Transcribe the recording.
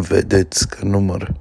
vedeți că număr?